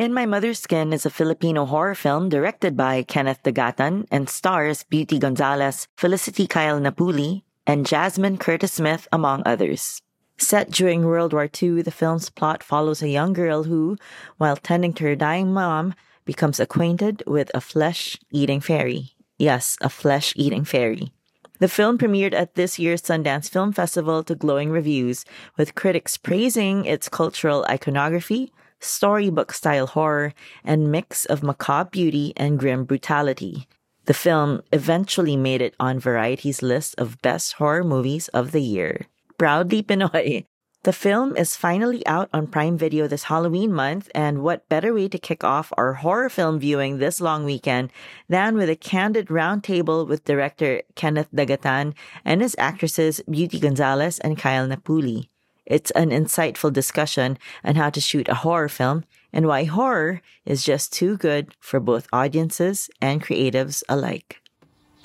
In My Mother's Skin is a Filipino horror film directed by Kenneth Dagatan and stars Beauty Gonzalez, Felicity Kyle Napuli, and Jasmine Curtis Smith, among others. Set during World War II, the film's plot follows a young girl who, while tending to her dying mom, becomes acquainted with a flesh eating fairy. Yes, a flesh eating fairy. The film premiered at this year's Sundance Film Festival to glowing reviews, with critics praising its cultural iconography, storybook style horror, and mix of macabre beauty and grim brutality. The film eventually made it on Variety's list of best horror movies of the year. Proudly Pinoy. The film is finally out on Prime Video this Halloween month, and what better way to kick off our horror film viewing this long weekend than with a candid roundtable with director Kenneth Dagatan and his actresses Beauty Gonzalez and Kyle Napuli. It's an insightful discussion on how to shoot a horror film and why horror is just too good for both audiences and creatives alike.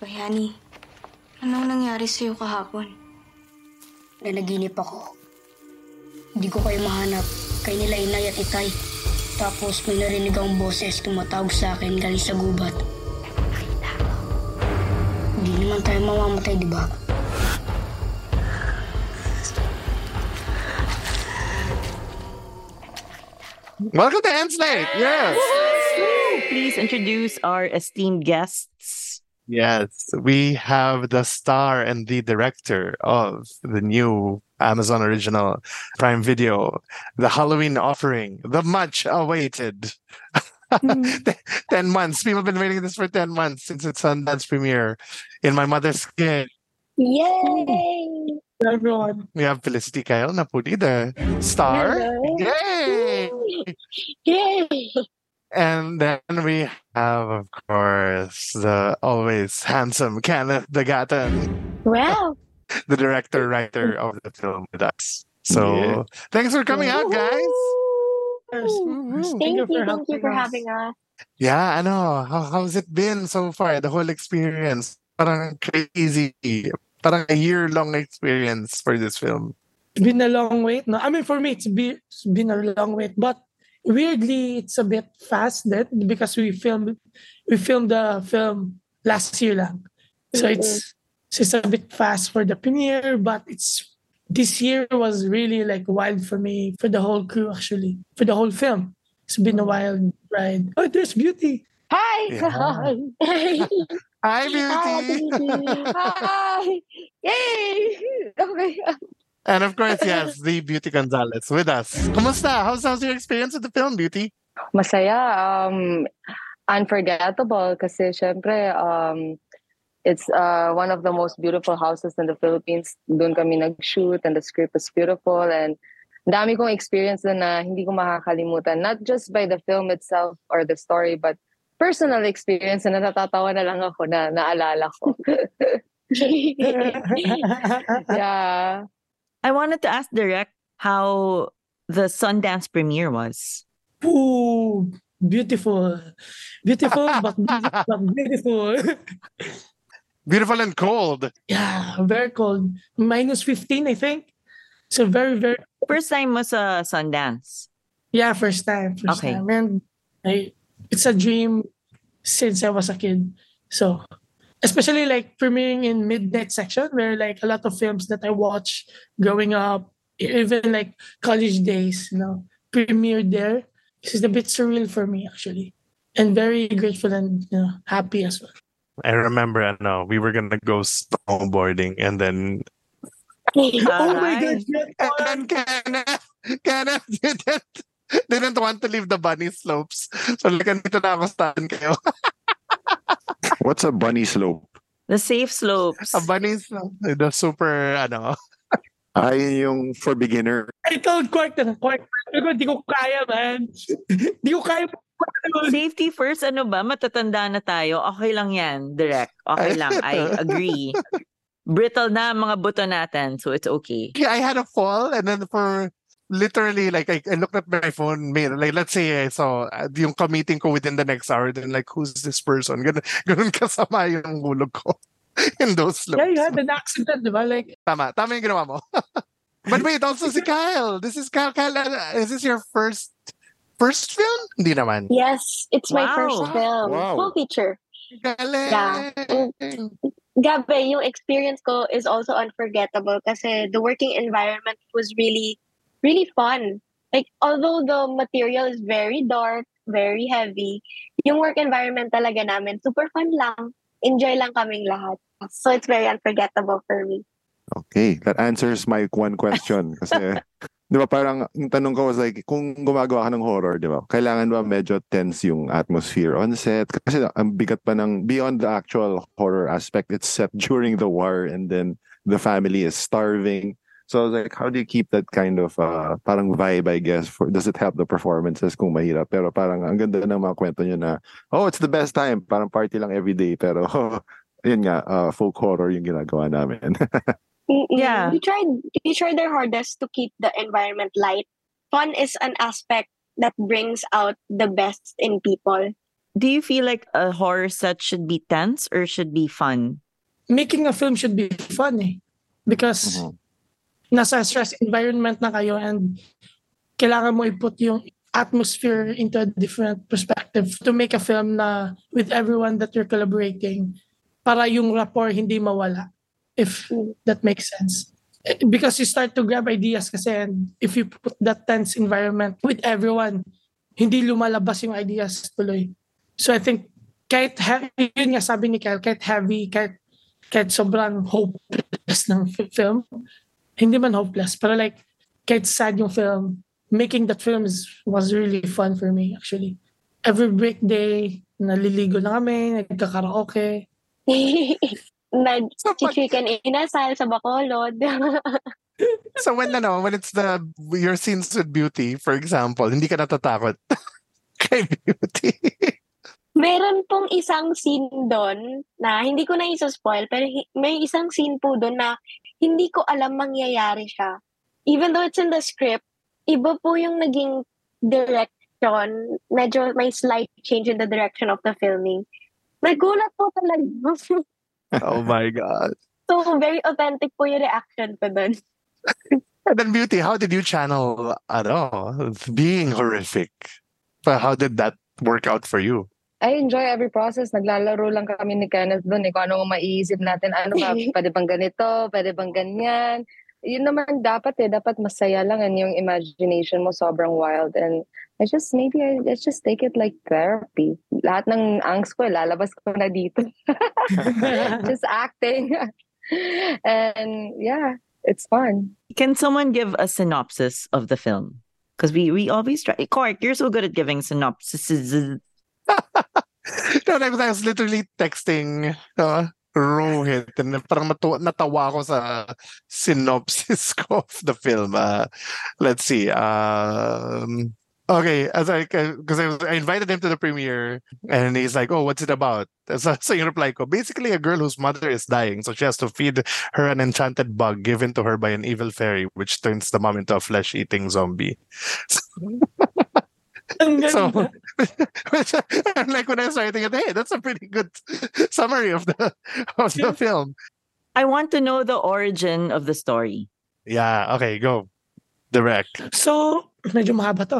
Bayani, anong nangyari sa'yo kahapon? Nanaginip ako. Hindi ko kayo mahanap. Kay nila inay at itay. Tapos may narinig ang boses tumatawag sa akin galing sa gubat. Hindi naman tayo mamamatay, di ba? Welcome to Enslate. Yes. Please introduce our esteemed guests. Yes. We have the star and the director of the new Amazon original Prime Video, the Halloween offering, the much awaited. Mm-hmm. 10 months. People have been waiting this for 10 months since its Sundance premiere in My Mother's Skin. Yay! everyone. We have Felicity Kyle Napudi, the star. Yay! Yay! And then we have, of course, the always handsome Kenneth Dagatan, Wow! the director, writer of the film with us. So thanks for coming out, guys. Yes. Woohoo. Thank you, for thank you for helping having us. Yeah, I know. How, how's it been so far? The whole experience. Parang crazy. Parang a year-long experience for this film. It's been a long wait. No, I mean for me it's been, it's been a long wait, but weirdly it's a bit fast that because we filmed we filmed the film last year lang. So it's so it's a bit fast for the premiere, but it's this year was really like wild for me for the whole crew actually for the whole film. It's been a wild ride. Oh, there's beauty. Hi! Yeah. Hi! Hi, Hi, Beauty! Beauty. Hi! Yay! Okay. And of course, yes, the Beauty Gonzalez with us. Kumusta? How's, how's your experience with the film, Beauty? Masaya. Um, unforgettable kasi syempre um, it's uh, one of the most beautiful houses in the Philippines. Doon kami nag-shoot and the script was beautiful and dami kong experience na hindi ko makakalimutan. Not just by the film itself or the story but personal experience na natatawa na lang ako na naalala ko. yeah. I wanted to ask Direct how the Sundance premiere was. Ooh, beautiful. Beautiful, but, but beautiful. Beautiful and cold. yeah, very cold. Minus 15, I think. So very, very, First time mo sa Sundance. yeah, first time. First Okay. time. And I, it's a dream since I was a kid. So, especially like premiering in midnight section where like a lot of films that I watched growing up, even like college days, you know, premiered there. This is a bit surreal for me actually. And very grateful and you know, happy as well. I remember, I know, we were gonna go snowboarding and then oh my god gosh. and then Kenneth, Kenneth didn't, didn't want to leave the bunny slopes. So like, andito na ako staan kayo. What's a bunny slope? The safe slopes. A bunny slope. The super, ano. Ay, yung for beginner. I told Quark na, Quark, sabi ko, kaya, man. di ko kaya. Safety first, ano ba? Matatanda na tayo. Okay lang yan, direct. Okay Ay. lang. I agree. Brittle na mga buto natin, so it's okay. I had a fall and then for literally like I, I looked at my phone may- like let's say I saw uh, yung ka-meeting ko within the next hour then like who's this person ganun, ganun kasama yung hulog ko in those slopes Yeah, you had an accident, di ba? Like, tama tama yung ginawa mo but wait also si Kyle this is Kyle Kyle uh, is this your first First film? Hindi naman. Yes, it's my Wow. first film. Wow. Full feature. Galing! Yeah. Gabi, yung experience ko is also unforgettable kasi the working environment was really, really fun. Like, although the material is very dark, very heavy, yung work environment talaga namin, super fun lang. Enjoy lang kaming lahat. So, it's very unforgettable for me. Okay, that answers my one question. Kasi, di ba parang, yung tanong ko was like, kung gumagawa ka ng horror, di ba, kailangan ba medyo tense yung atmosphere on set? Kasi ang bigat pa ng, beyond the actual horror aspect, it's set during the war and then the family is starving. So I was like, how do you keep that kind of uh, parang vibe, I guess? For, does it help the performances kung mahirap? Pero parang ang ganda ng mga kwento nyo na, oh, it's the best time. Parang party lang every day. Pero, yun nga, uh, folk horror yung ginagawa namin. Yeah. We tried we tried their hardest to keep the environment light. Fun is an aspect that brings out the best in people. Do you feel like a horror set should be tense or should be fun? Making a film should be fun eh. Because Mhm. Nasa stress environment na kayo and kailangan mo i-put yung atmosphere into a different perspective to make a film na with everyone that you're collaborating para yung rapport hindi mawala if that makes sense. Eh, because you start to grab ideas kasi and if you put that tense environment with everyone hindi lumalabas yung ideas tuloy. So I think kahit heavy, yun nga sabi ni Kyle kahit heavy kahit kahit sobrang hopeless ng fi- film hindi man hopeless pero like kahit sad yung film making that film is, was really fun for me actually every break day naliligo na kami nagkakaraoke Nag-chicken inasal sa Bacolod. So when ano, when it's the your scenes with beauty, for example, hindi ka natatakot kay beauty. Meron pong isang scene doon na hindi ko na isa-spoil, pero may isang scene po doon na hindi ko alam mangyayari siya. Even though it's in the script, iba po yung naging direction. Medyo may slight change in the direction of the filming. Nagulat po talaga. oh my god. so, very authentic po yung reaction ko doon. And then beauty, how did you channel ano, being horrific? But how did that work out for you? I enjoy every process. Naglalaro lang kami ni Kenneth doon. Eh, kung ano maiisip natin. Ano ba, pwede bang ganito? Pwede bang ganyan? Yun naman dapat eh. Dapat masaya lang and yung imagination mo sobrang wild. And I just, maybe I, let's just take it like therapy. Lahat ng angst ko, eh, lalabas ko na dito. just acting. and yeah, it's fun. Can someone give a synopsis of the film? Because we, we always try. Cork, you're so good at giving synopsises. No, like, I was literally texting uh, Rohit and parang matu- natawa ako sa synopsis ko of the film. Uh, let's see. Um, okay, as I because I, I invited him to the premiere and he's like, "Oh, what's it about?" So, so ko, basically a girl whose mother is dying, so she has to feed her an enchanted bug given to her by an evil fairy, which turns the mom into a flesh-eating zombie. So. I'm like when I was writing it, hey, that's a pretty good summary of the of the film. I want to know the origin of the story. Yeah. Okay. Go. Direct. so medyo mahaba to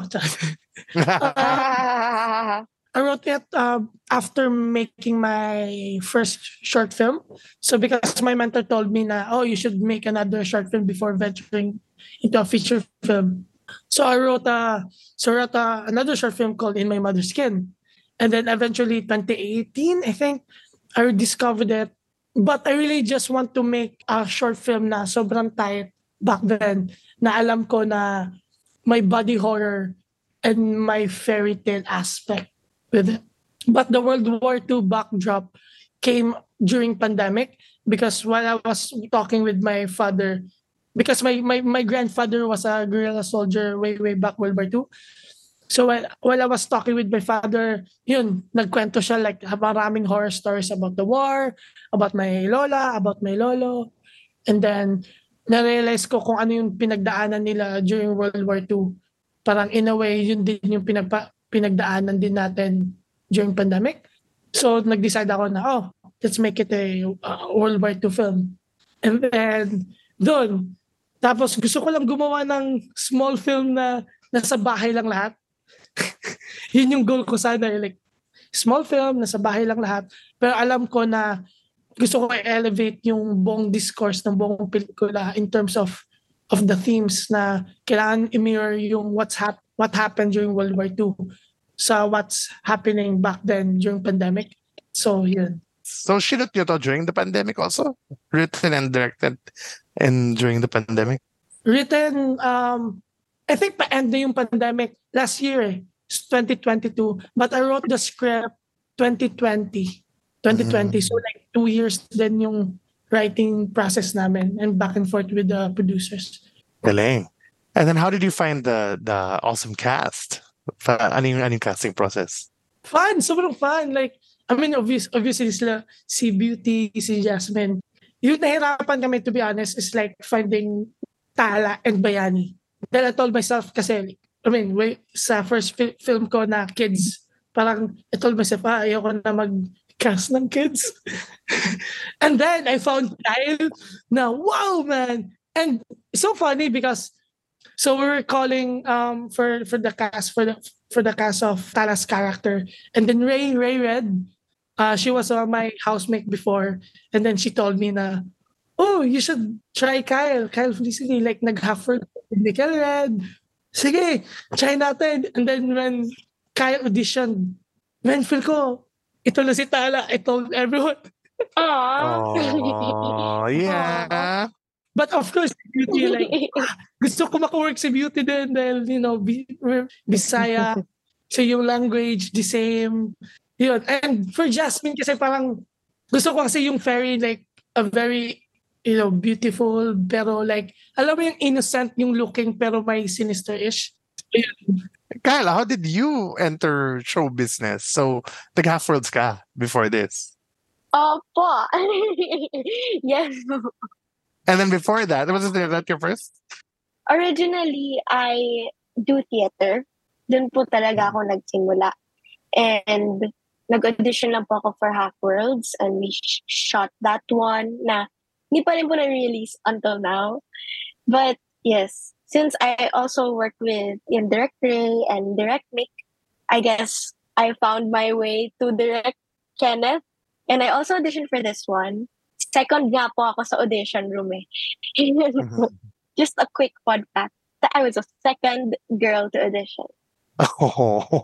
I wrote it uh, after making my first short film. So because my mentor told me na, oh, you should make another short film before venturing into a feature film. So I wrote a, so I wrote a, another short film called In My Mother's Skin. And then eventually 2018, I think, I discovered it. But I really just want to make a short film na sobrang tight back then na alam ko na my body horror and my fairy tale aspect with it. But the World War II backdrop came during pandemic because while I was talking with my father, because my, my, my grandfather was a guerrilla soldier way, way back World War II. So while, while I was talking with my father, yun, nagkwento siya like maraming horror stories about the war, about my lola, about my lolo. And then, na-realize ko kung ano yung pinagdaanan nila during World War II. Parang in a way, yun din yung pinagpa, pinagdaanan din natin during pandemic. So, nag-decide ako na, oh, let's make it a uh, World War II film. And then, doon, tapos gusto ko lang gumawa ng small film na nasa bahay lang lahat. yun yung goal ko sana. eh, Like, small film, nasa bahay lang lahat. Pero alam ko na gusto ko i-elevate yung buong discourse ng buong pelikula in terms of of the themes na kailangan i-mirror yung what's hap what happened during World War II sa what's happening back then during pandemic. So, yun. So sinut nyo to during the pandemic also? Written and directed and during the pandemic? Written, um, I think pa-end na yung pandemic last year eh, 2022. But I wrote the script 2020. 2020. So like two years then yung writing process namin and back and forth with the producers. Galing. And then how did you find the the awesome cast? Ano yung, ano yung casting process? Fun! Sobrang fun! Like, I mean, obvious, obviously sila, si Beauty, si Jasmine. Yung nahirapan kami, to be honest, is like finding Tala and Bayani. Then I told myself kasi, I mean, way, sa first fi- film ko na kids, parang I told myself, ah, ayoko na mag-cast ng kids. and then I found Kyle na, wow, man! And so funny because so we were calling um for for the cast for the for the cast of Tala's character. And then Ray Ray Red, uh, she was uh, my housemate before, and then she told me na, oh, you should try Kyle. Kyle Felicity, like nag-half with Nickel Red. Sige, try natin. And then when Kyle auditioned, man, feel ko, ito na si Tala. I told everyone. Aww. Oh, yeah. But of course, beauty, like, gusto ko makawork sa beauty din dahil, you know, bi- Bisaya, so yung language, the same. Yun. And for Jasmine kasi parang, gusto ko kasi yung very, like, a very, you know, beautiful, pero like, alam mo yung innocent yung looking, pero may sinister-ish. Yun. Kyle, how did you enter show business? So, nag-half worlds ka before this. Opo. yes. And then before that, was that your first? Originally, I do theater. Doon po talaga ako nagsimula. And nag-audition lang po ako for Half Worlds and we sh- shot that one na hindi pa rin po na-release until now. But yes, since I also work with in Direct Ray and Direct Mick, I guess I found my way to Direct Kenneth. And I also auditioned for this one. Second nga po ako sa audition room eh. Just a quick fun fact that I was a second girl to audition. Oh,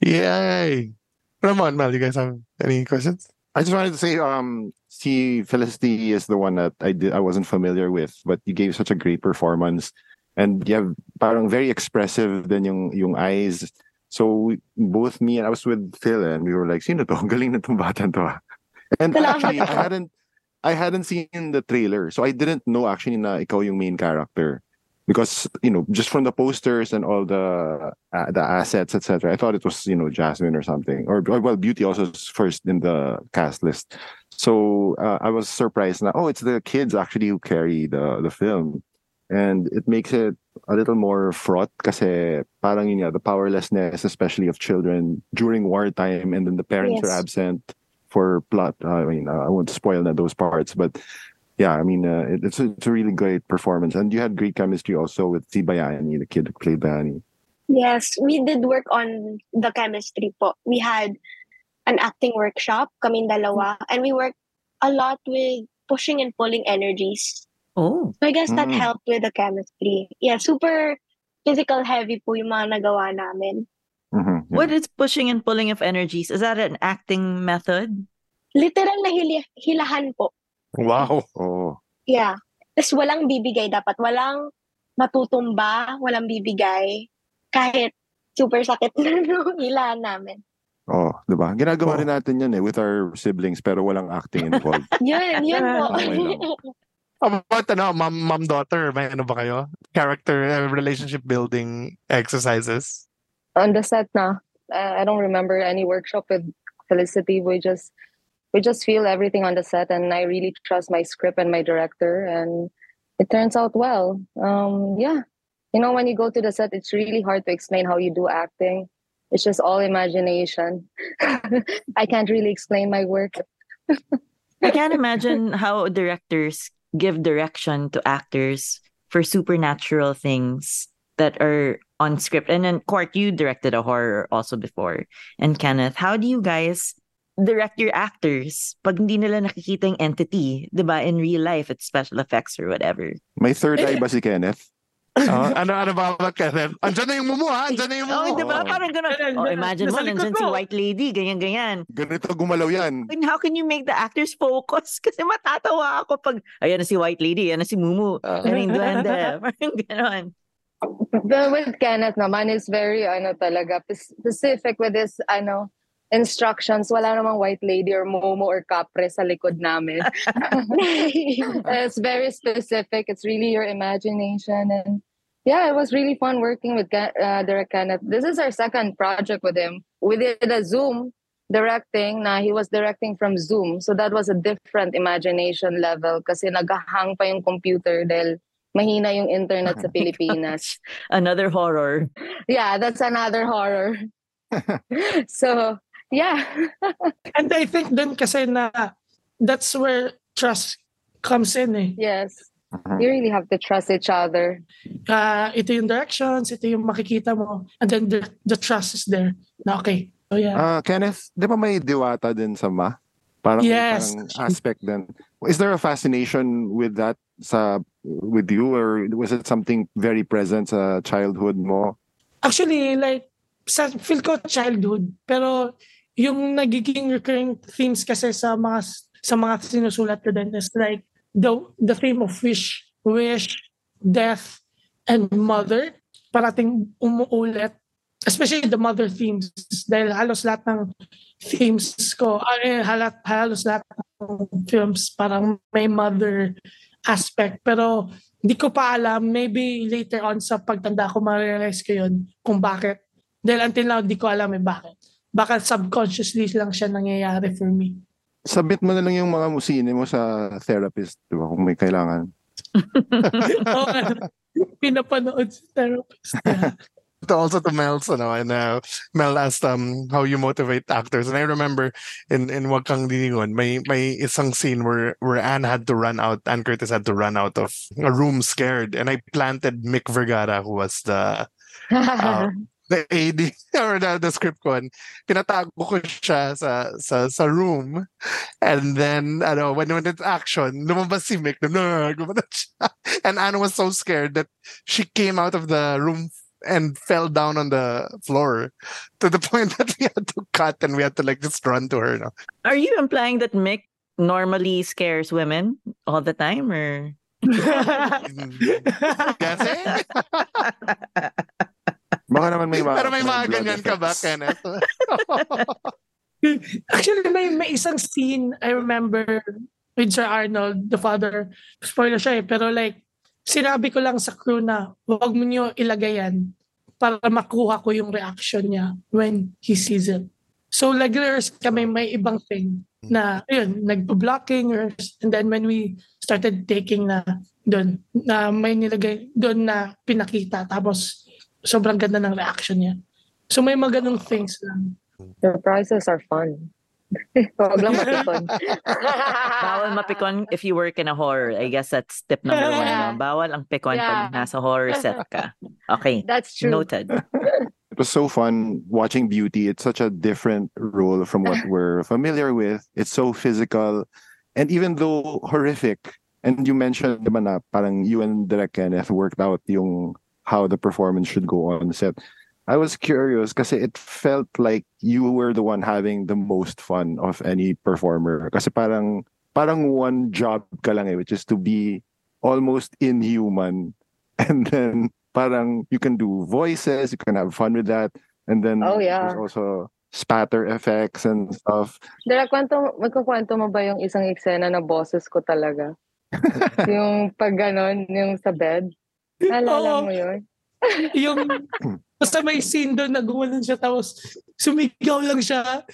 yay. Ramon, Mal, you guys have any questions? I just wanted to say, um, see, Felicity is the one that I did I wasn't familiar with, but you gave such a great performance, and you have parang very expressive then yung yung eyes. So both me and I was with Phil, and we were like, "Sino to? Galing na tong bata to." ah." And actually, I hadn't I hadn't seen the trailer, so I didn't know actually na ikaw yung main character. Because you know, just from the posters and all the uh, the assets, etc., I thought it was you know Jasmine or something, or or, well, Beauty also first in the cast list. So uh, I was surprised. Now, oh, it's the kids actually who carry the the film, and it makes it a little more fraught kasi parang yun the powerlessness, especially of children during wartime, and then the parents are absent for plot. I mean, uh, I won't spoil those parts, but yeah, I mean, uh, it, it's a, it's a really great performance, and you had great chemistry also with si Bayani, the kid who played Bayani. Yes, we did work on the chemistry po. We had an acting workshop, kaming dalawa, and we worked a lot with pushing and pulling energies. Oh. So I guess that Mm. helped with the chemistry. Yeah, super physical heavy po yung mga nagawa namin. Mhm, yeah. What is pushing and pulling of energies? Is that an acting method? Literal na hili- hilahan po. Wow. Oh, Yeah. Tapos walang bibigay dapat. Walang matutumba, walang bibigay. Kahit super sakit na nung hilahan namin. oh, diba? Ginagawa Oh. rin natin yan eh with our siblings pero walang acting involved. Yun, yun po. Okay lang. How about ano, mom, mom daughter? May ano ba kayo? Character uh, relationship building exercises? on the set na. Uh, I don't remember any workshop with Felicity. We just we just feel everything on the set, and I really trust my script and my director, and it turns out well. Um, yeah, you know, when you go to the set, it's really hard to explain how you do acting. It's just all imagination. I can't really explain my work. I can't imagine how directors give direction to actors for supernatural things. that are on script. And then Court, you directed a horror also before. And Kenneth, how do you guys direct your actors pag hindi nila nakikita yung entity, 'di ba? In real life, it's special effects or whatever. May third eye ba si Kenneth? Ah, ano ano ba ba Kenneth? Andyan na yung mumu ha, andyan na yung mumu. Oh, 'di ba? Parang ganun. Oh, imagine mo, nandyan si. White Lady, ganyan-ganyan. Ganito gumalaw yan. And how can you make the actors focus? Kasi matatawa ako pag, ayan na si White Lady, ayan na si Mumu, ayan na yung duwende. Parang ganon. The, with Kenneth naman is very ano talaga specific with his ano instructions. Wala namang white lady or momo or capre sa likod namin. it's very specific. It's really your imagination and yeah, it was really fun working with uh, Derek Kenneth. This is our second project with him. We did a Zoom directing na he was directing from Zoom. So that was a different imagination level kasi naghahang pa yung computer dahil mahina yung internet sa Pilipinas. Another horror. yeah, that's another horror. so, yeah. And I think dun kasi na that's where trust comes in eh. yes. You really have to trust each other. Ah, ito yung directions, ito yung makikita mo. And then the, the trust is there. Na okay. So yeah. Ah, Kenneth, di ba may diwata din sa ma? Parang, Yes. parang aspect din. Is there a fascination with that sa with you or was it something very present sa childhood mo? Actually, like, sa, feel ko childhood. Pero yung nagiging recurring themes kasi sa mga sa mga sinusulat ko din is like the the theme of wish, wish, death, and mother. Parating umuulit. Especially the mother themes. Dahil halos lahat ng themes ko, ay, halat, halos lahat ng films parang may mother aspect. Pero hindi ko pa alam, maybe later on sa pagtanda ko, ma-realize ko yun kung bakit. Dahil until now, di ko alam eh bakit. Baka subconsciously lang siya nangyayari for me. Submit mo na lang yung mga musine mo sa therapist, di ba? Kung may kailangan. Oo, ano, pinapanood sa therapist. Also to Mel's, ano, and uh, Mel asked um how you motivate actors, and I remember in in Wag Kang Lilingon, may may isang scene where where Anne had to run out, Anne Curtis had to run out of a room scared, and I planted Mick Vergara, who was the uh, the AD or the, the script ko, and pinatago ko siya sa sa sa room, and then ano when when it's action, lumabas si Mick, na gumanon siya, and Anna was so scared that she came out of the room and fell down on the floor to the point that we had to cut and we had to like just run to her. No? Are you implying that Mick normally scares women all the time or mm-hmm. Kasi? Eh? Baka naman may mga... Pero may mga ganyan ka ba. Kenneth? Actually, may, may isang scene I remember with Sir Arnold, the father. Spoiler siya eh. Pero like, sinabi ko lang sa crew na wag mo niyo ilagay yan para makuha ko yung reaction niya when he sees it. So like-rehearse kami may ibang thing na yun, nagpo-blocking rehearse. and then when we started taking na doon, na may nilagay doon na pinakita tapos sobrang ganda ng reaction niya. So may mga ganong things lang. Surprises are fun. Huwag lang mapikon. bawal mapikon if you work in a horror? I guess that's tip number one. No? Bawal ang pikon pag Yeah. nasa horror set ka. Okay, That's true. noted. It was so fun watching Beauty. It's such a different role from what we're familiar with. It's so physical. And even though horrific, and you mentioned naman na parang you and Direk Kenneth worked out yung how the performance should go on set. I was curious kasi it felt like you were the one having the most fun of any performer. Kasi parang parang one job ka lang eh, which is to be almost inhuman. And then parang you can do voices, you can have fun with that. And then Oh, yeah. there's also spatter effects and stuff. Dara, kwento, magkukwento mo ba yung isang eksena na boses ko talaga? yung pag ganon, yung sa bed? Naalala Oo. mo yun? yung basta may scene doon na gumanon siya tapos sumigaw lang siya.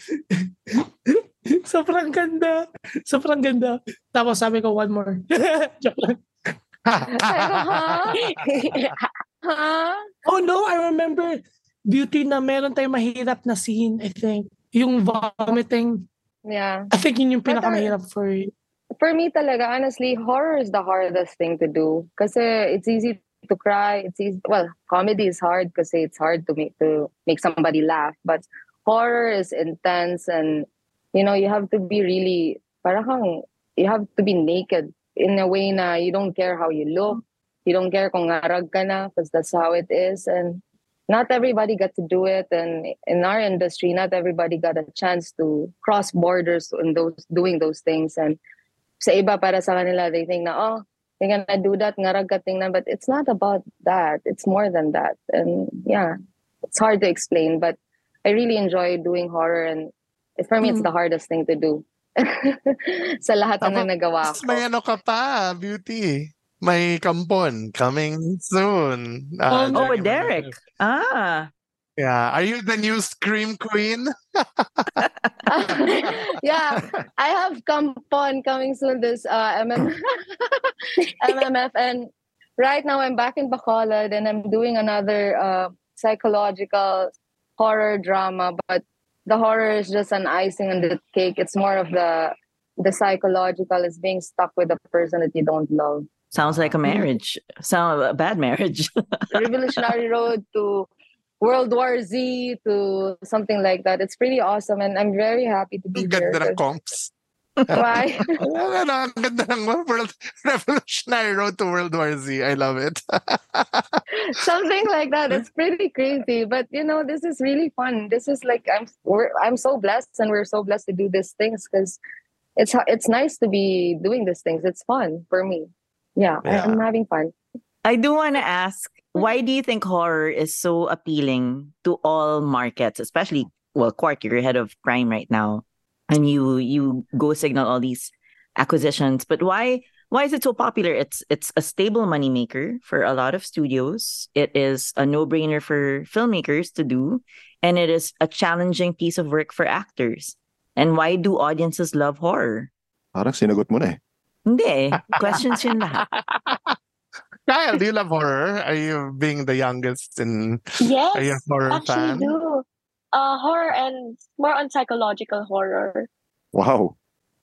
sobrang ganda. Sobrang ganda. Tapos sabi ko, one more. Joke lang. Oh no, I remember Beauty na meron tayong mahirap na scene, I think. Yung vomiting. Yeah. I think yun yung pinakamahirap for For me talaga, honestly, horror is the hardest thing to do. Kasi it's easy to cry. It's easy. Well, comedy is hard because it's hard to make to make somebody laugh, but horror is intense and you know you have to be really parang you have to be naked in a way na you don't care how you look, you don't care kung ngarag ka na because that's how it is and not everybody got to do it and in our industry not everybody got a chance to cross borders in those doing those things and sa iba para sa kanila they think na oh they're gonna do that ngarag ka tingnan but it's not about that it's more than that and yeah it's hard to explain but I really enjoy doing horror and for me it's the hardest thing to do sa lahat ng Tapos, nagawa ko May ano ka pa, beauty. May kampon coming soon. Um, Oh, with Derek. Ah. Yeah. Are you the new Scream Queen? yeah, I have Kampon coming soon this uh, MM- MMF. And right now I'm back in Bacolod and I'm doing another uh, psychological horror drama. But the horror is just an icing on the cake. It's more of the the psychological is being stuck with a person that you don't love. Sounds like a marriage. Sound a bad marriage. Revolutionary Road to World War Z to something like that. It's pretty awesome, and I'm very happy to be Ang here. ganda ng 'cause- comps. Why? Ano, ang ganda ng World Revolutionary Road to World War Z. I love it. something like that. It's pretty crazy, but you know, this is really fun. This is like I'm we're, I'm so blessed, and we're so blessed to do these things because it's it's nice to be doing these things. It's fun for me. Yeah, I- I'm having fun. I do want to ask, why do you think horror is so appealing to all markets, especially well, Quark, you're head of crime right now, and you you go signal all these acquisitions. But why why is it so popular? It's it's a stable moneymaker for a lot of studios. It is a no-brainer for filmmakers to do, and it is a challenging piece of work for actors. And why do audiences love horror? Parang sinagot mo na eh. Hindi. Questions yun lahat. Kyle, do you love horror? Are you being the youngest in Yes, are you a horror actually fan? do. Uh, horror and more on psychological horror. Wow.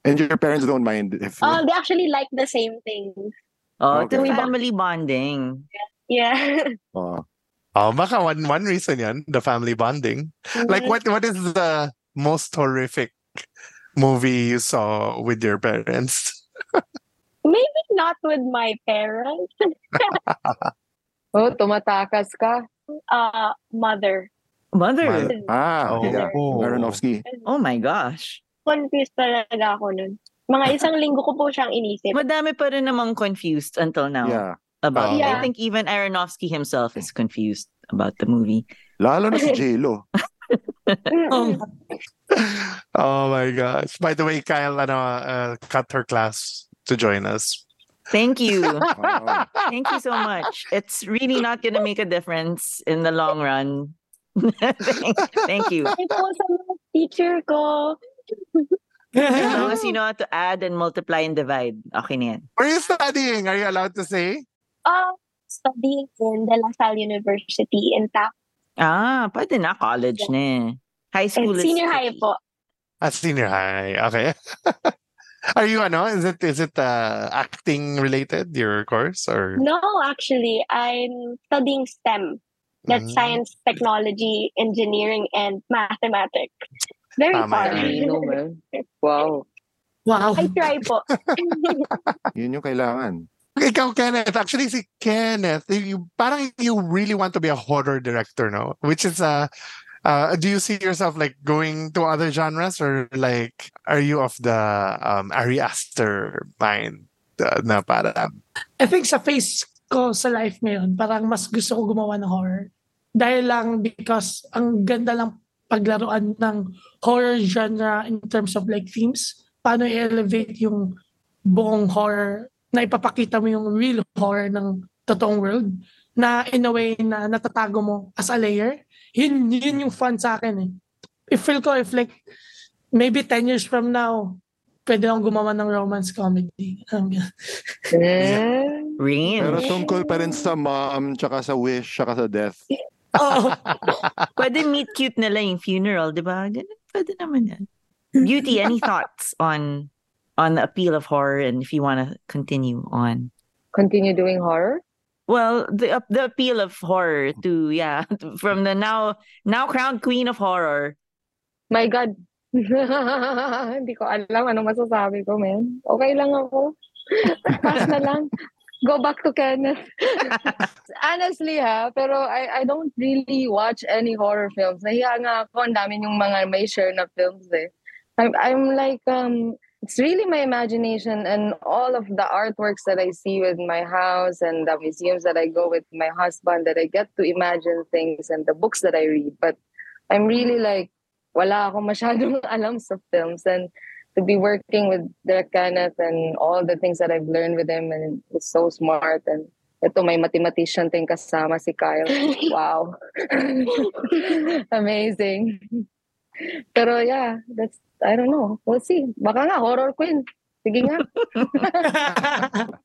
And your parents don't mind if Uh, they actually like the same things. Oh, Okay. it's family bonding. Yeah. uh, Oh, baka one one reason yan, the family bonding. Like what what is the most horrific movie you saw with your parents? Maybe not with my parents. Oh, tumatakas ka. Uh, mother. Mother. mal- ah, Oh. yeah. Aronofsky. Oh my gosh. Confused talaga ako nun. Mga isang linggo ko po siyang inisip. Madami pa rin namang confused until now Yeah. about. I Yeah. think even Aronofsky himself is confused about the movie. Lalo na si J-Lo. Oh, oh my gosh. By the way, Kyle ano, uh, cut her class to join us. Thank you. Wow. Thank you so much. It's really not going to make a difference in the long run. thank, thank you. Ay po sa mga teacher ko. As long as you know how to add and multiply and divide, okay na yan. Where are you studying? Are you allowed to say? Uh, studying in De La Salle University in TAP. Ah, pwede na. College na eh. High school is Senior high po. At senior high. Okay. Are you ano? Is it is it uh, acting related your course or No, actually, I'm studying STEM. That's Mm. science, technology, engineering, and mathematics. Very Tama far. yan. Talino, man. Wow. wow. I try po. Yun yung kailangan. Ikaw, Kenneth. Actually, si Kenneth, you, parang you really want to be a horror director, no? Which is, uh, uh, do you see yourself like going to other genres or like, are you of the um, Ari Aster mind uh, na parang, I think sa face ko sa life ngayon, parang mas gusto ko gumawa ng horror. Dahil lang because ang ganda lang paglaruan ng horror genre in terms of like themes. Paano i-elevate yung buong horror na ipapakita mo yung real horror ng totoong world na in a way na natatago mo as a layer. Yun, yun yung fun sa akin eh. If feel ko if like maybe 10 years from now, pwede akong gumawa ng romance comedy. Um, Mm. Range. Pero tungkol pa rin sa mom, tsaka sa wish, tsaka sa death. oh, Pwede meet cute nila yung funeral, di ba? Ganun, pwede naman yan. Beauty, any thoughts on on the appeal of horror and if you want to continue on? Continue doing horror? Well, the uh, the appeal of horror to yeah, from the now now crowned queen of horror. My God. Hindi ko alam ano masasabi ko, man. Okay lang ako. Pass na lang. Go back to Kenneth. Honestly ha, pero I, I don't really watch any horror films. Nahiya nga ako, ang dami yung mga may share na films eh. I'm, I'm like, um, it's really my imagination and all of the artworks that I see with my house and the museums that I go with my husband that I get to imagine things and the books that I read. But I'm really like, wala ako masyadong alam sa films and to be working with Derek Kenneth and all the things that I've learned with him and he's so smart and ito may mathematician din kasama si Kyle. Wow. Amazing. Pero yeah, that's I don't know. We'll see. Baka nga horror queen. Sige nga.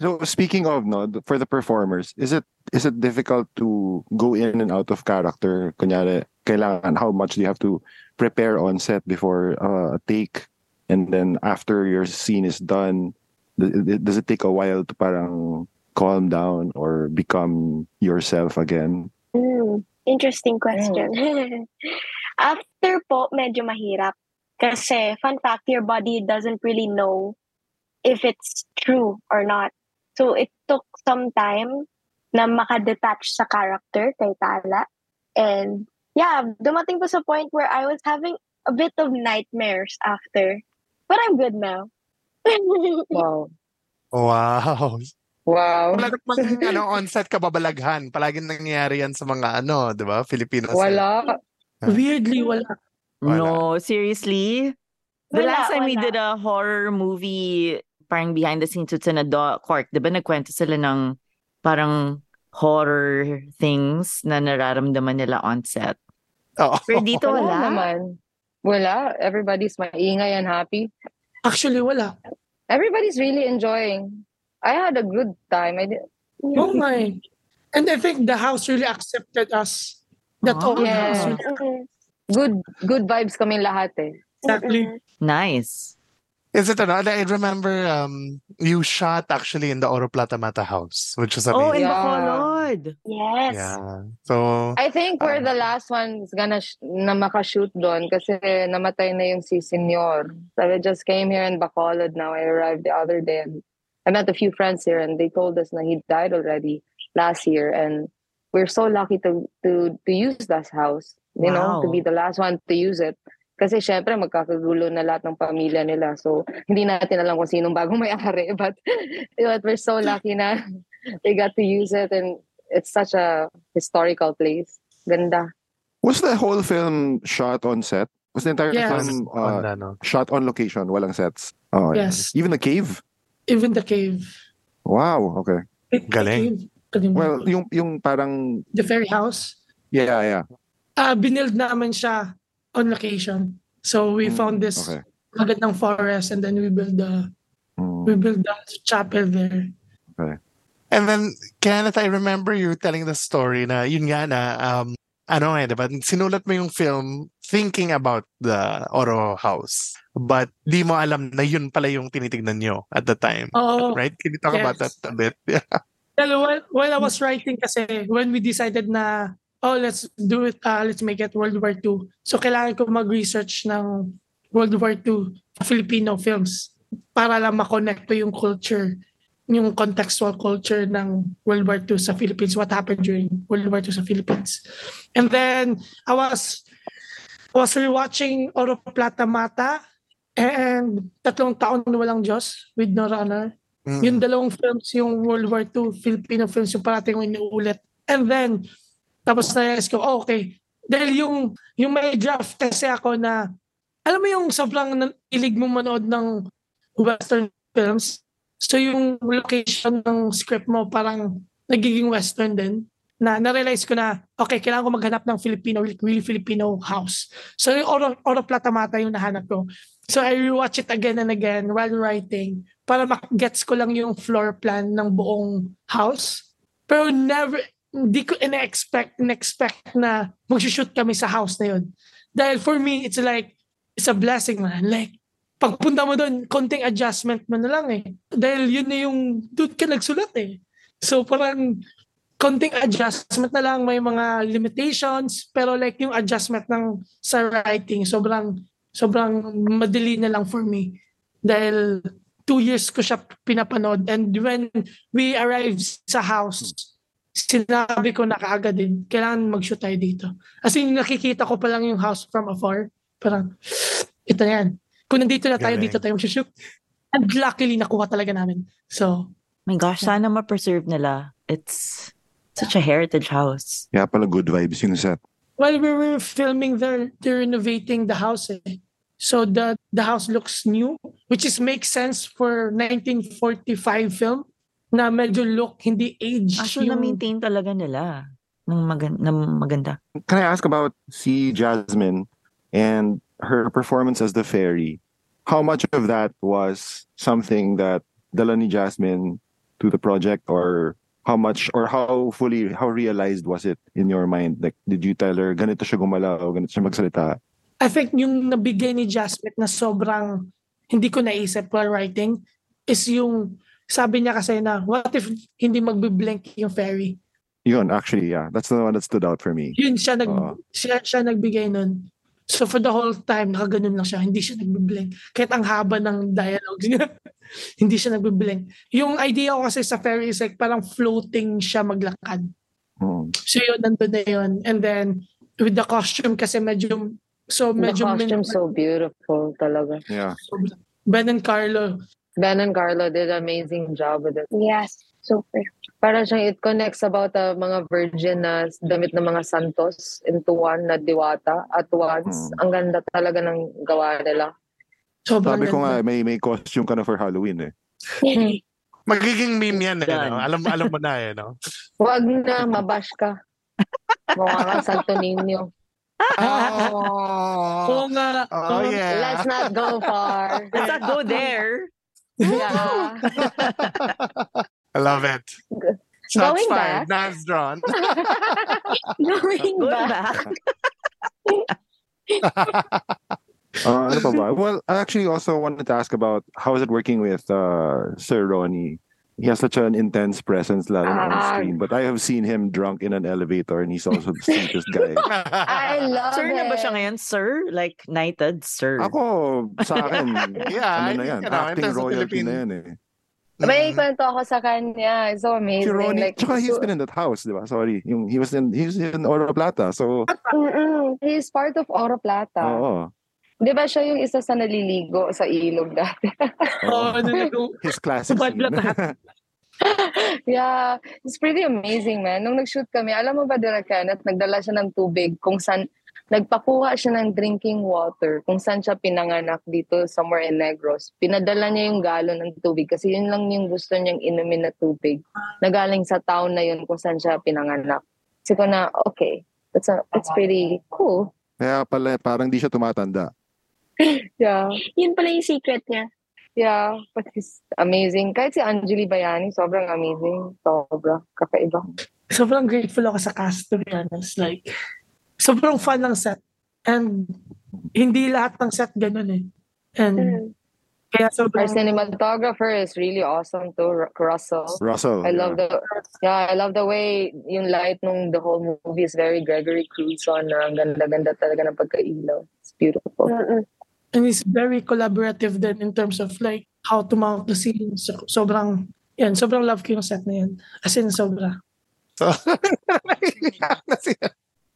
So speaking of no, for the performers, is it is it difficult to go in and out of character? Kunyari, kailangan how much do you have to prepare on set before uh, a take, and then after your scene is done, does it take a while to parang calm down or become yourself again? Mm, interesting question. After po, medyo mahirap. Kasi, fun fact, your body doesn't really know if it's true or not. So, it took some time na makadetach sa character kay Tala. And, yeah, dumating po sa point where I was having a bit of nightmares after. But I'm good now. wow. Wow. Wow. Wala namang ano, on-set kababalaghan. Palaging nangyayari yan sa mga ano, di ba? Filipino set. Wala. Weirdly, wala. Wala. No, seriously. The Wala, last time we wala. did a horror movie, parang behind the scenes sa Nado Court, di ba nagkwento sila ng parang horror things na nararamdaman nila on set. Oo. Pero dito Wala wala. naman. Wala. Everybody's maingay and happy. Actually, wala. Everybody's really enjoying. I had a good time. I did. Oh my. And I think the house really accepted us. That Ah. old house. Yeah. really-. Good good vibes kami lahat eh. Exactly. Nice. Is it ano? I remember um, you shot actually in the Oro Plata Mata house, which is Oh, in amazing. Yeah. Bacolod. Yes. yeah. So, I think we're Ah. the last ones gonna sh- na makashoot doon kasi namatay na yung si Senyor. So I just came here in Bacolod now. I arrived the other day and I met a few friends here and they told us na he died already last year and we're so lucky to to to use that house. You know, to Wow. be the last one to use it. Kasi syempre magkakagulo na lahat ng pamilya nila. So hindi natin alam kung sinong bagong may-ari but, but we're so lucky na they got to use it and it's such a historical place. Ganda. Was the whole film shot on set? Was the entire Yes. film on uh, ano. shot on location? Walang sets? Oh, yeah. Yes. Even the cave? Even the cave. Wow, okay. Galing. Galing. Well, yung yung parang the fairy house. yeah, yeah. Ah, binild namin siya on location. So we Mm, found this Okay. magandang forest and then we build the Mm. we build the chapel there. And then, Kenneth, I remember you telling the story na yun nga na, um, ano eh, diba? Sinulat mo yung film thinking about the Oro House. But di mo alam na yun pala yung tinitignan nyo at the time. Oh, Right? Can you talk about that Yes. a bit? Well, while, while I was writing kasi, when we decided na, oh, let's do it, uh, let's make it World War II. So, kailangan ko mag-research ng World War II Filipino films para lang makonect ko yung culture, yung contextual culture ng World War II sa Philippines, what happened during World War II sa Philippines. And then, I was, I was rewatching Oro Plata Mata and Tatlong Taon na Walang Diyos with No Runner. Mm. Yung dalawang films, yung World War II, Filipino films, yung parating yung inuulit. And then, tapos na-realize ko, oh, okay. Dahil yung, yung may draft kasi ako na, alam mo yung sobrang ilig mo manood ng Western films. So yung location ng script mo parang nagiging Western din. Na na-realize ko na, okay, kailangan ko maghanap ng Filipino, really Filipino house. So yung Oro, Oro Plata Mata yung nahanap ko. So I rewatch it again and again while writing para mak-gets ko lang yung floor plan ng buong house. Pero never, hindi ko ina-expect, in-expect na mag-shoot kami sa house na yun. Dahil for me, it's like, it's a blessing man. Like, pagpunta mo doon, konting adjustment mo na lang eh. Dahil yun na yung, doon ka nagsulat eh. So parang konting adjustment na lang, may mga limitations, pero like yung adjustment ng sa writing, sobrang sobrang madali na lang for me. Dahil two years ko siya pinapanood and when we arrived sa house, sinabi ko na kaagad din, kailangan mag-shoot tayo dito. As in, nakikita ko pa lang yung house from afar. Parang, ito yan. Kung nandito na tayo, Galing. dito tayo mag-shoot. And luckily, nakuha talaga namin. So, My gosh, sana ma-preserve nila. It's such a heritage house. Kaya pala good vibes yung set. while we were filming there, they're renovating the house. Eh. So the the house looks new, which is makes sense for 1945 film na medyo look hindi age Ah, so na-maintain talaga nila ng, magan- ng maganda. Can I ask about si Jasmine and her performance as the fairy? How much of that was something that dala ni Jasmine to the project or how much or how fully how realized was it in your mind like did you tell her ganito siya gumalaw ganito siya magsalita I think yung nabigay ni Jasmine na sobrang hindi ko naisip while writing is yung sabi niya kasi na what if hindi magbe-blink yung fairy? yun actually yeah that's the one that stood out for me Yun siya nag Oo. siya, siya nagbigay nun. So for the whole time nakaganon lang siya, hindi siya nagbe-blink. Kahit ang haba ng dialogue niya, hindi siya nagbe-blink. Yung idea ko kasi sa fairy is like parang floating siya maglakad. Mm. So yun, nandun na yun. And then with the costume kasi medyo so The medyo costume so beautiful talaga. yeah Ben and Carlo. Ben and Carlo did an amazing job with it. Yes, super. Para siyang it connects about the mga virgin na damit ng mga santos into one na diwata at once. Hmm. Ang ganda talaga ng gawa nila. Sobrang sabi ko nga may may costume ka na for Halloween eh Magiging meme yan eh. No? Alam, alam mo na eh. No? Huwag na, mabash ka. Mukha kang Santo Niño. Oh, Oo nga. oh yeah. Let's not go far. Let's not go there. Yeah. I love it. Shots Going fired. back. Knives drawn. Going Going back. back. Uh, ano pa ba? Well, I actually also wanted to ask about how is it working with uh, Sir Ronnie? He has such an intense presence lalo na on Ah. screen. But I have seen him drunk in an elevator and he's also the sweetest guy. I love Sir it. na ba siya ngayon? Sir? Like, knighted sir. Ako, sa akin, Yeah, ano na I yan, think, ano, acting ito sa royalty Philippine- na yan eh. May kwento ako sa kanya. It's so Si amazing. Ronnie, like, tsaka he's so- been in that house, di ba? Sorry. Yung, he was in, he was in Oro Plata. So, Mm-mm. He's part of Oro Plata. oo. Di ba siya yung isa sa naliligo sa ilog dati? Oo, ano na yung- His classic scene. yeah, it's pretty amazing, man. Nung nag-shoot kami, alam mo ba, Direk Kenneth, nagdala siya ng tubig kung saan, nagpakuha siya ng drinking water kung saan siya pinanganak dito somewhere in Negros. Pinadala niya yung galon ng tubig kasi yun lang yung gusto niyang inumin na tubig na galing sa town na yun kung saan siya pinanganak. Kasi ko na, okay, that's, a, that's pretty cool. Kaya pala, parang di siya tumatanda. Yeah. Yun pala yung secret niya. Yeah, but he's amazing. Kahit si Anjali Bayani, sobrang amazing. Sobra. Kakaiba. sobrang grateful ako sa cast to be honest. Like, sobrang fun ng set. And hindi lahat ng set ganun eh. And Mm. kaya Our sobrang cinematographer is really awesome too, Ru- Russell. Russell. I love the yeah, I love the way yung light nung the whole movie is very Gregory Crewson na ang ganda-ganda talaga ng pagkailaw. It's beautiful. Mm-mm. and he's very collaborative then in terms of like how to mount the scene. So, sobrang, yan, sobrang love ko yung set na yan. As in, sobra. So,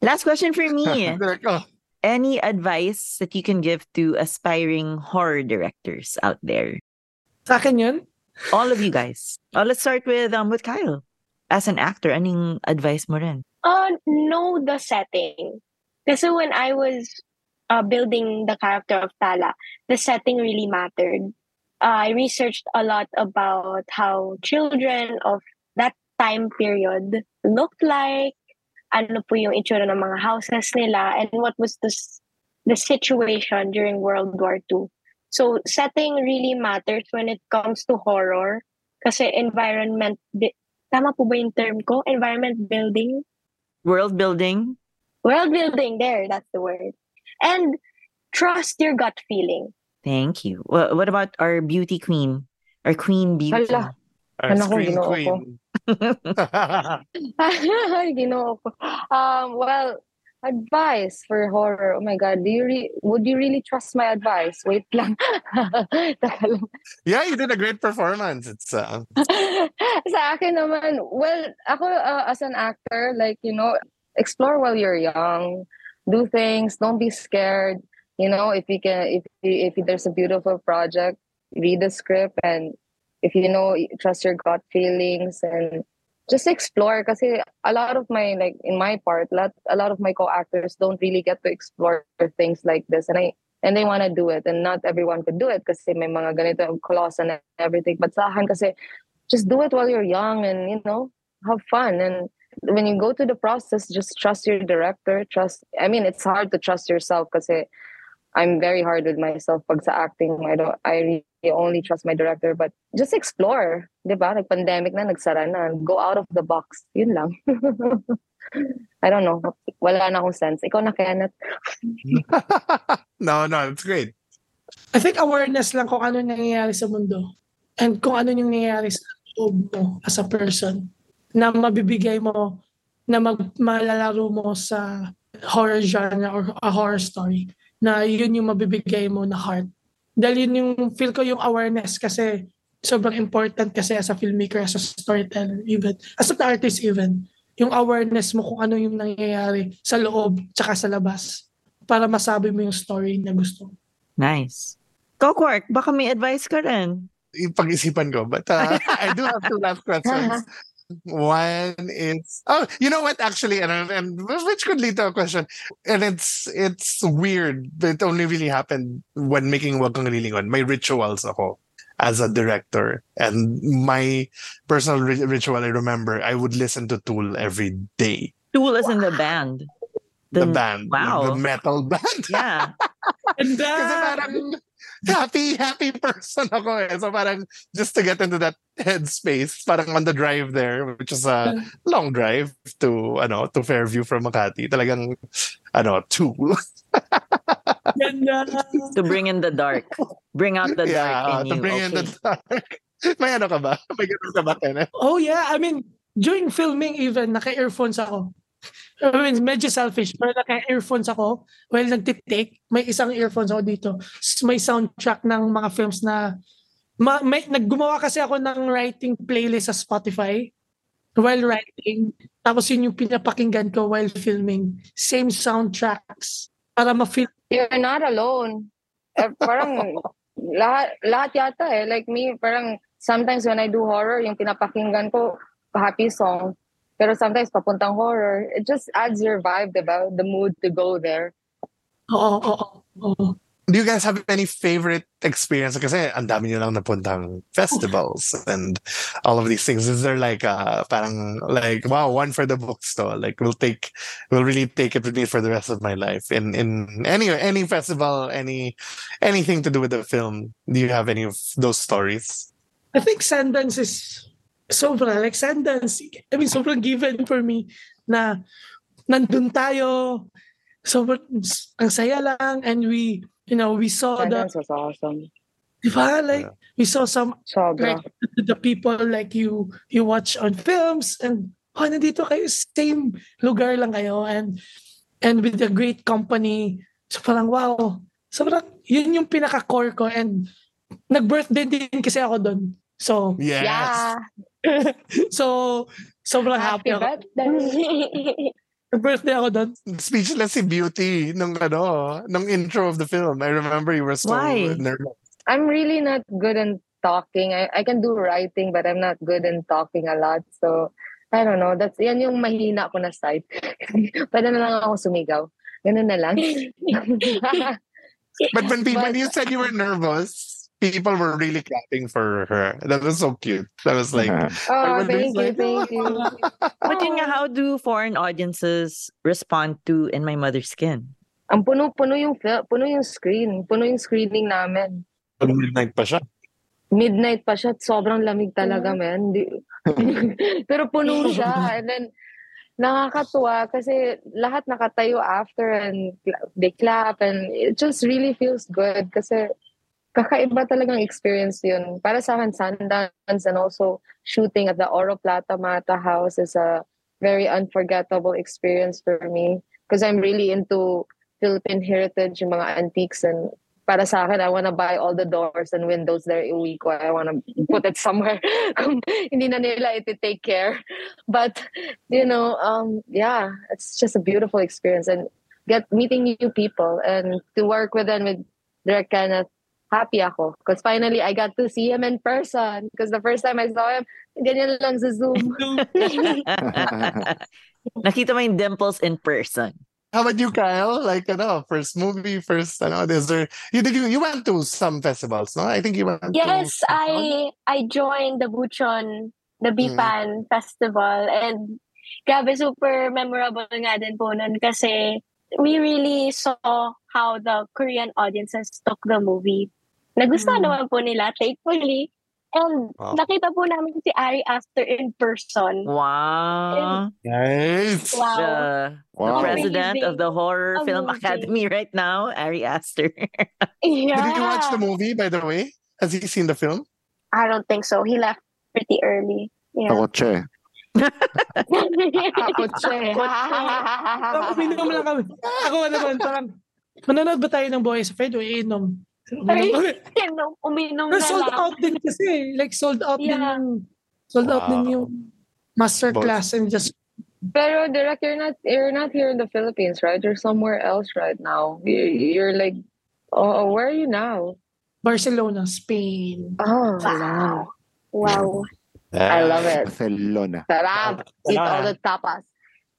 Last question for me. Direct, oh. Any advice that you can give to aspiring horror directors out there? Sa akin yun, All of you guys. Oh, let's start with um with Kyle. As an actor, anong advice mo rin? Uh, know the setting. Kasi when I was uh, building the character of Tala, the setting really mattered. Uh, I researched a lot about how children of that time period looked like, ano po yung itsura ng mga houses nila, and what was the, the situation during World War II. So setting really matters when it comes to horror kasi environment, bi- tama po ba yung term ko? Environment building? World building? World building, there, that's the word. And trust your gut feeling. Thank you. Well, what about our beauty queen? Our queen beauty? Hala. Our Ano ko, screen ginoo ko. queen. Ay, ginoo ko. Um, well, advice for horror. Oh my God, do you re- would you really trust my advice? Wait lang. yeah, you did a great performance. It's uh, Sa akin naman, well, ako uh, as an actor, like, you know, explore while you're young. Do things, don't be scared. You know, if you can, if if there's a beautiful project, read the script and if you know, trust your gut feelings and just explore because eh, a lot of my like in my part lot, a lot of my co-actors don't really get to explore things like this and I and they want to do it and not everyone could do it kasi eh, may mga ganito clause and everything but sa akin kasi just do it while you're young and you know have fun and when you go to the process just trust your director trust I mean it's hard to trust yourself kasi I'm very hard with myself pag sa acting. I don't I really only trust my director but just explore 'di ba? Nag-pandemic na nagsara na. Go out of the box. Yun lang. I don't know. Wala na akong sense. Ikaw na Kenneth. No, no, it's great. I think awareness lang kung ano nangyayari sa mundo and kung ano yung nangyayari sa loob mo as a person na mabibigay mo na mag, malalaro mo sa horror genre or a horror story na yun yung mabibigay mo na heart. Dahil yun yung feel ko yung awareness kasi sobrang important kasi as a filmmaker, as a storyteller even, as an artist even, yung awareness mo kung ano yung nangyayari sa loob tsaka sa labas para masabi mo yung story na gusto. Nice. Go, Quark. Baka may advice ka rin. Yung pag-isipan ko. But uh, I do have two last questions. One is oh, you know what? Actually, and, and which could lead to a question, and it's it's weird. But it only really happened when making Welcome Lilingon. My rituals ako as a director, and my personal ri- ritual. I remember I would listen to Tool every day. Tool is in the band. The, band, Wow. the metal band. Yeah. And parang happy, happy person ako eh. So parang just to get into that headspace, parang on the drive there, which is a long drive to, ano, to Fairview from Makati. Talagang, ano, two. Ganda. to bring in the dark. Bring out the dark yeah, in to you. bring in the Okay. dark. May ano ka ba? May ganun ka ba, Kenneth? Oh yeah, I mean, during filming even, naka-earphones ako. I mean, medyo selfish, pero naka-earphones ako while nagtitake. May isang earphones ako dito. May soundtrack ng mga films na ma- may, naggumawa kasi ako ng writing playlist sa Spotify while writing. Tapos yun yung pinapakinggan ko while filming. Same soundtracks para ma-feel. you're not alone eh, parang lahat lahat yata eh like me parang sometimes when I do horror yung pinapakinggan ko happy song pero sometimes papuntang horror it just adds your vibe diba the mood to go there Oo, oo, oo. Do you guys have any favorite experience? Kasi ang dami nyo lang napuntang festivals and all of these things. Is there like uh parang like wow one for the books though? Like we'll take we'll really take it with me for the rest of my life. In in any any festival, any anything to do with the film. Do you have any of those stories? I think Sundance is sobra. Like Sundance, I mean, sobrang given for me na nandun tayo. Sobrang, ang saya lang. And we, you know, we saw the, Sundance was awesome di ba? Like, Yeah. we saw some, sobra like, the people like you, you watch on films and, oh, nandito kayo, same lugar lang kayo. And, and with a great company. So parang, wow. Sobrang, yun yung pinaka-core ko. And, nag-birthday din kasi ako doon. So, Yes. yeah so, sobrang happy, happy ako. birthday ako doon. Speechless si Beauty nung ano, nung intro of the film. I remember you were so Why? nervous. I'm really not good in talking I, I can do writing but I'm not good in talking a lot so I don't know that's yan yung mahina ko na side pwede na lang ako sumigaw ganun na lang But when people, when But- you said you were nervous, people were really clapping for her. That was so cute. That was like, oh would be thank you like, thank you But yun nga, Oh. how do foreign audiences respond to In My Mother's Skin? Ang puno-puno yung puno yung screen, puno yung screening namin. pag midnight pa siya. Midnight pa siya, sobrang lamig talaga, man. Di- Pero puno siya. And then, nakakatuwa kasi lahat nakatayo after and they clap and it just really feels good kasi kakaiba talagang experience yun. Para sa akin, Sundance and also shooting at the Oro Plata Mata House is a very unforgettable experience for me because I'm really into Philippine heritage, yung mga antiques and para sa akin, I wanna buy all the doors and windows there iuwi ko. I wanna put it somewhere kung hindi na nila iti take care. But, you know, um, yeah, it's just a beautiful experience and get meeting new people and to work with them with Direct Kenneth, happy ako. Because finally, I got to see him in person. Because the first time I saw him, ganyan lang sa Zoom. Nakita mo yung dimples in person. How about you, Kyle? Like, you know, first movie, first, ano, is there, you did, you, you went to some festivals, no? I think you went Yes, to... I I joined the Buchon, the Mm. Bipan Festival and grabe super memorable nga din po nun kasi we really saw how the Korean audiences took the movie. Nagustuhan Mm. naman po nila, thankfully. And Wow. nakita po namin si Ari Aster in person. Wow. Nice. Wow. The, the Wow. president of the Horror Film Amazing. Academy right now, Ari Aster. Yeah. Did you watch the movie, by the way? Has he seen the film? I don't think so. He left pretty early. Yeah. Ako, che. Kotse. Tapos uminom lang kami. Ako naman, parang, manonood ba tayo ng Boy sa Fed o iinom? Uminom kami. Uminom, uminom na Na sold lang. out din kasi. Like, sold out din Yeah. yung, sold out din yung master class and just, Pero Direk, you're not you're not here in the Philippines, right? You're somewhere else right now. You- You're like, oh, oh where are you now? Barcelona, Spain. Oh, Wow. Wow. I love it. Barcelona. Sarap. Eat all the tapas.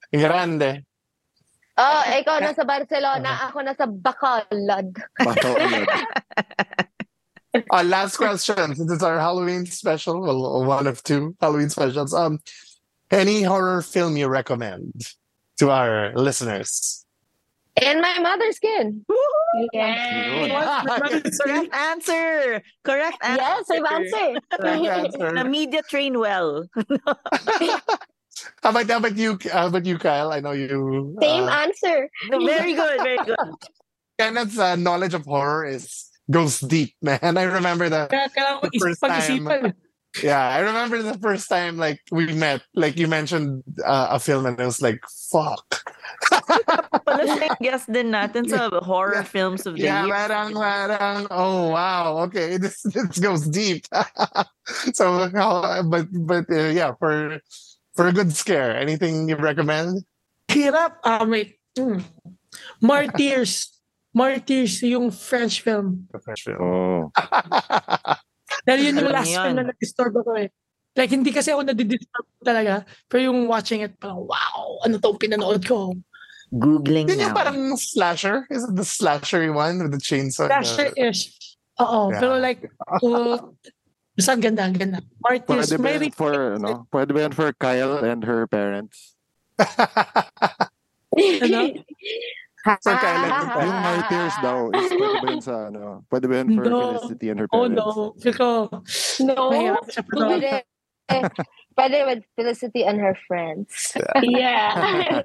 Grande. Oh, ikaw nasa Barcelona, ako nasa Bacolod. Bacolod. Uh, last question. Since it's our Halloween special, well, one of two Halloween specials. Um, any horror film you recommend to our listeners? In my mother's skin. Yeah. Correct answer. Correct answer. Yes, I've answered. The media train well. How about, how about you? How about you, Kyle? I know you. Same uh, answer. very good, very good. Kenneth's uh, knowledge of horror is goes deep, man. I remember the Kaya kailangan ko The first pag-isipan. yeah, I remember the first time like we met. Like you mentioned uh, a film, and I was like, "Fuck." Pala siya yung guest din natin sa horror Yeah. films of the yeah, year. parang, parang, oh wow, okay, this this goes deep. so, how, but but uh, yeah, for for a good scare, anything you recommend? Hirap. Ah, wait. Hmm. Martyrs. Martyrs, yung French film. Oh. Dahil yun yung Alam last film na nag-disturb ako eh. Like, hindi kasi ako nadidisturb talaga. Pero yung watching it, parang, wow, ano to pinanood ko? Googling Yun yung now. parang slasher. Is it the slashery one with the chainsaw? Slasher-ish. Oo, Yeah. pero like, uh, basta ang ganda, ang ganda. Martyrs, Pwede ba may yan re- for, ano? Pwede ba yan for Kyle and her parents? Ano? So, Kyle, Yung martyrs daw, is pwede ba yun sa, ano? Pwede ba yan for No. Felicity and her Oh parents? no, feel ko, No. mahirap siya panoorin. Pwede. Pwede with Felicity and her friends. Yeah. the, yeah.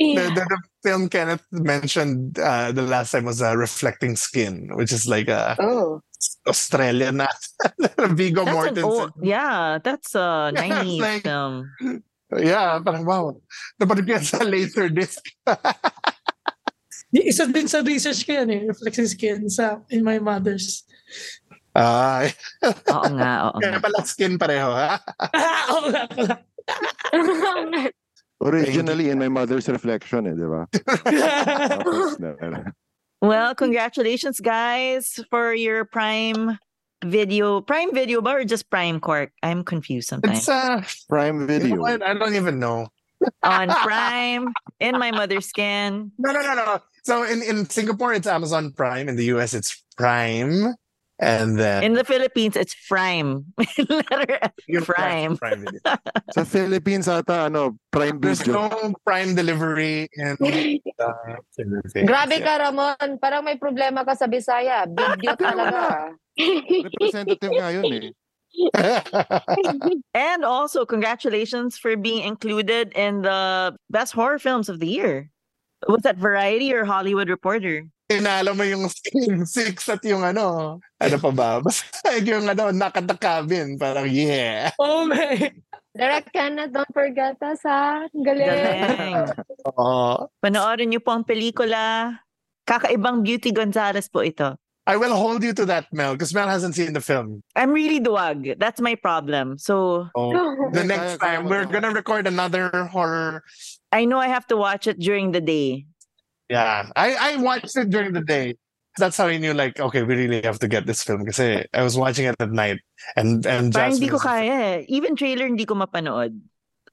the, the film Kenneth mentioned uh, the last time was uh, Reflecting Skin, which is like a Oh. Australian Vigo That's an Mortensen. old, yeah, that's a Yeah, it's 90s like- film. Yeah, parang wow. Napanood ko yan sa laser disc. Yung Isa din sa research ko yan eh, reflection skin sa In My Mother's. Ah, Oo nga, oo kaya nga. pala skin pareho, ha? Oo nga pala. Originally, in my mother's reflection, eh, di ba? Tapos na, ano. Well, congratulations, guys, for your Prime Video. Prime Video ba or just Prime Cork? I'm confused sometimes. It's uh, Prime you Video. know? I don't even know. On Prime, in my mother's skin. No, no, no, no. So in, in Singapore, it's Amazon Prime. In the US, it's Prime. And then In the Philippines, it's Prime. Letter F, Yung Prime. Prime Video. Sa Philippines ata, ano, Prime There's Video. no Prime delivery in the Philippines. Grabe ka, Ramon. Parang may problema ka sa Bisaya. Video talaga. Representative nga yun eh. And also, congratulations for being included in the best horror films of the year. Was that Variety or Hollywood Reporter? Inala mo yung screen 6 at yung ano, ano pa ba? Basta yung ano, knock at the cabin. Parang, yeah. Oh, my. Direct Kenneth, don't forget us ha. Galing. Galing. Oo. Panoorin niyo po ang pelikula. Kakaibang Beauty Gonzales po ito. I will hold you to that, Mel, because Mel hasn't seen the film. I'm really duwag. That's my problem. So, Oh, the next time, we're to. gonna record another horror. I know I have to watch it during the day. Yeah, I, I watched it during the day. That's how I knew, like, okay, we really have to get this film. Because I was watching it at night. And, and Parang hindi Jasmine ko kaya eh. Even trailer hindi ko mapanood.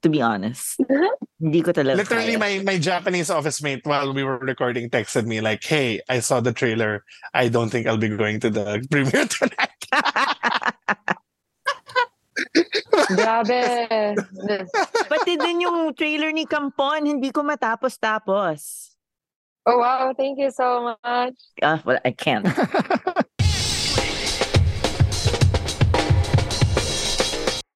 To be honest. hindi ko talaga Literally, kaya. my, my Japanese office mate, while we were recording, texted me, like, hey, I saw the trailer. I don't think I'll be going to the premiere tonight. Grabe. Pati din yung trailer ni Kampon, hindi ko matapos-tapos. Oh, wow. Thank you so much. Ah, well, I can't.